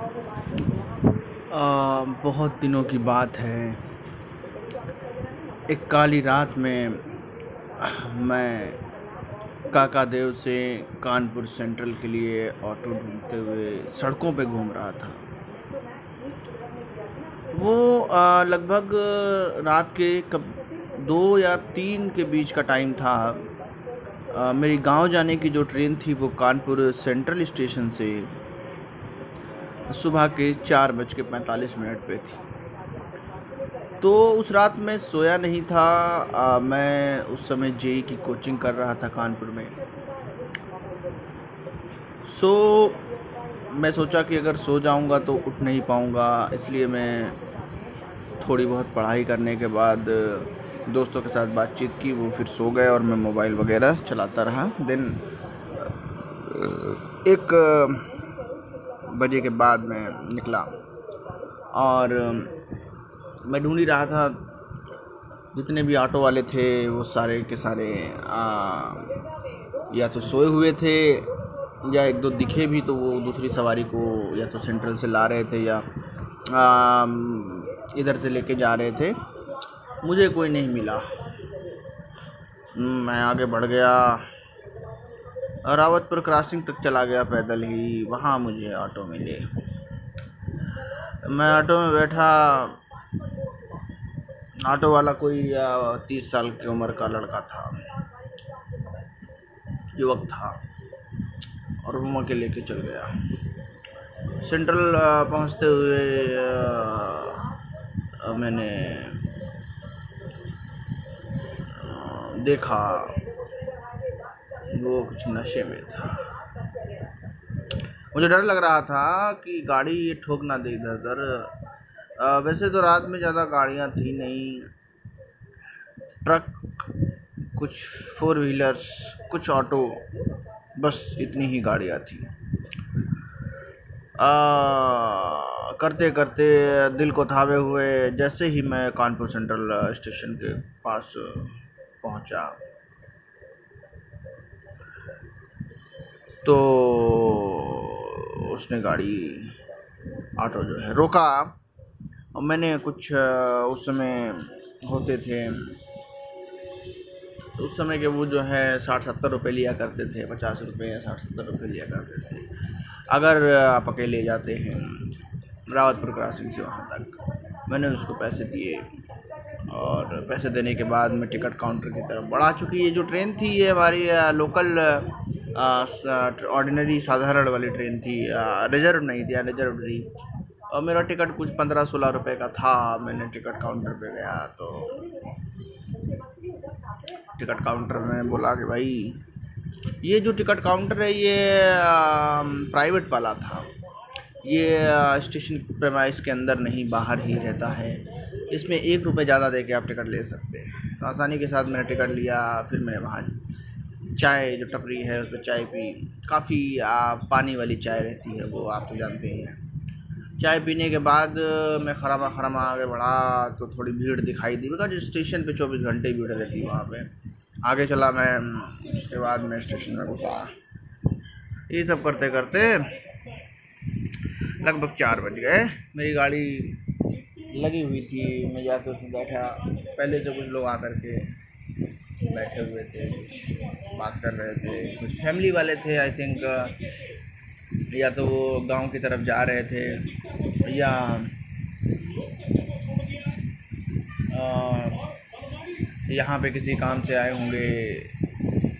आ, बहुत दिनों की बात है। एक काली रात में मैं काका देव से कानपुर सेंट्रल के लिए ऑटो ढूंढते हुए सड़कों पे घूम रहा था। वो लगभग रात के कब दो या तीन के बीच का टाइम था। आ, मेरी गाँव जाने की जो ट्रेन थी वो कानपुर सेंट्रल स्टेशन से सुबह के चार बज के पैंतालीस मिनट पे थी। तो उस रात मैं सोया नहीं था। आ, मैं उस समय जेई की कोचिंग कर रहा था कानपुर में। सो मैं सोचा कि अगर सो जाऊँगा तो उठ नहीं पाऊँगा। इसलिए मैं थोड़ी बहुत पढ़ाई करने के बाद दोस्तों के साथ बातचीत की वो फिर सो गए और मैं मोबाइल वगैरह चलाता रहा। देन एक बजे के बाद मैं निकला। और मैं ढूंढ ही रहा था जितने भी ऑटो वाले थे वो सारे के सारे आ, या तो सोए हुए थे या एक दो दिखे भी तो वो दूसरी सवारी को या तो सेंट्रल से ला रहे थे या इधर से लेके जा रहे थे। मुझे कोई नहीं मिला। मैं आगे बढ़ गया। रावतपुर क्रॉसिंग तक चला गया पैदल ही, वहाँ मुझे ऑटो मिले। मैं ऑटो में बैठा, ऑटो वाला कोई तीस साल की उम्र का लड़का था, युवक था, और वो के लेके चल गया। सेंट्रल पहुँचते हुए मैंने देखा वो कुछ नशे में था। मुझे डर लग रहा था कि गाड़ी ये ठोक ना दे इधर उधर। वैसे तो रात में ज़्यादा गाड़ियाँ थी नहीं। ट्रक कुछ फोर व्हीलर्स कुछ ऑटो बस इतनी ही गाड़ियाँ थी। आ, करते करते दिल को थावे हुए जैसे ही मैं कानपुर सेंट्रल स्टेशन के पास पहुँचा। तो उसने गाड़ी ऑटो जो है रोका। और मैंने कुछ उस समय होते थे तो उस समय के वो जो है साठ सत्तर रुपये लिया करते थे, पचास रुपये या साठ सत्तर रुपये लिया करते थे। अगर आप अकेले जाते हैं, रावतपुर क्रॉसिंग से वहाँ तक, मैंने उसको पैसे दिए। और पैसे देने के बाद मैं टिकट काउंटर की तरफ़ बढ़ा, चुकी ये जो ट्रेन थी, ये हमारी लोकल ऑर्डिनरी साधारण वाली ट्रेन थी। रिज़र्व नहीं थी रिज़र्व थी। और मेरा टिकट कुछ पंद्रह सोलह रुपए का था। मैंने टिकट काउंटर पे गया तो टिकट काउंटर में बोला कि भाई, ये जो टिकट काउंटर है, ये प्राइवेट वाला था। ये स्टेशन प्रेमाइस के अंदर नहीं, बाहर ही रहता है। इसमें एक रुपये ज़्यादा दे के आप टिकट ले सकते हैं। तो आसानी के साथ मैंने टिकट लिया, फिर मैंने वहाँ चाय जो टपरी है उस पर चाय पी। काफ़ी पानी वाली चाय रहती है वो, आप तो जानते ही हैं। चाय पीने के बाद, मैं खरामा खरामा आगे बढ़ा तो थोड़ी भीड़ दिखाई दी। बिकॉज़ स्टेशन पे चौबीस घंटे भीड़ रहती है वहाँ पे। आगे चला मैं, उसके बाद मैं स्टेशन में घुसा। ये सब करते करते लगभग चार बज गए। मेरी गाड़ी लगी हुई थी, मैं जाकर उसमें बैठा। पहले से कुछ लोग आकर बैठे हुए थे कुछ बात कर रहे थे। कुछ फैमिली वाले थे आई थिंक या तो वो गाँव की तरफ़ जा रहे थे, या यहाँ पे किसी काम से आए होंगे,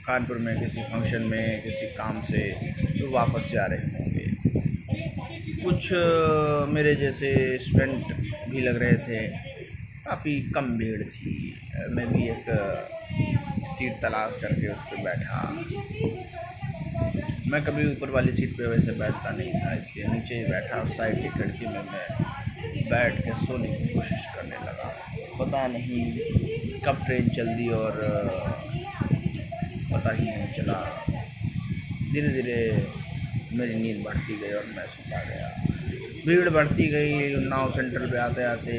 कानपुर में, किसी फ़ंक्शन में, किसी काम से तो वापस आ रहे होंगे। कुछ मेरे जैसे स्टूडेंट भी लग रहे थे। काफ़ी कम भीड़ थी। मैं भी एक सीट तलाश करके उस पर बैठा। मैं कभी ऊपर वाली सीट पे वैसे बैठता नहीं था, इसलिए नीचे ही बैठा और साइड की खिड़की में मैं बैठ के सोने की कोशिश करने लगा। पता नहीं कब ट्रेन चल दी और पता ही नहीं चला। धीरे धीरे मेरी नींद बढ़ती गई और मैं सुता गया। भीड़ बढ़ती गई, नाव सेंटर पे आते आते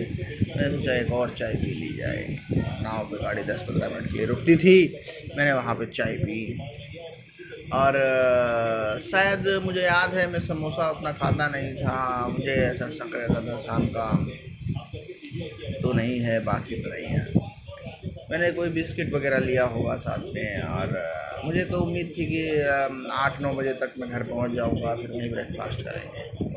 मैंने सोचा एक और चाय पी ली जाए। नाव पे गाड़ी दस पंद्रह मिनट के लिए रुकती थी, मैंने वहाँ पे चाय पी। और शायद मुझे याद है, मैं समोसा उतना खाता नहीं था, मुझे ऐसा शक रहता था शाम का। तो नहीं है, बातचीत नहीं है। मैंने कोई बिस्किट वगैरह लिया होगा साथ में, और मुझे तो उम्मीद थी कि आठ नौ बजे तक मैं घर पहुँच जाऊँगा, फिर वहीं ब्रेकफास्ट करेंगे।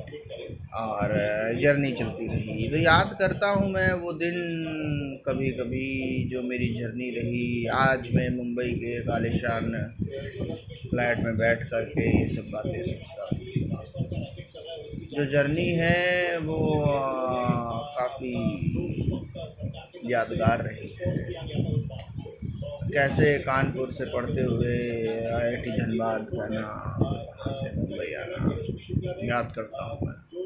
और जर्नी चलती रही। तो याद करता हूँ मैं वो दिन कभी कभी जो मेरी जर्नी रही। आज मैं मुंबई के एक आलिशान फ्लैट में बैठ कर के ये सब बातें सोचता जो जर्नी है वो काफ़ी यादगार रही है। कैसे कानपुर से पढ़ते हुए आईआईटी धनबाद जाना वहाँ से मुंबई आना। याद करता हूँ मैं।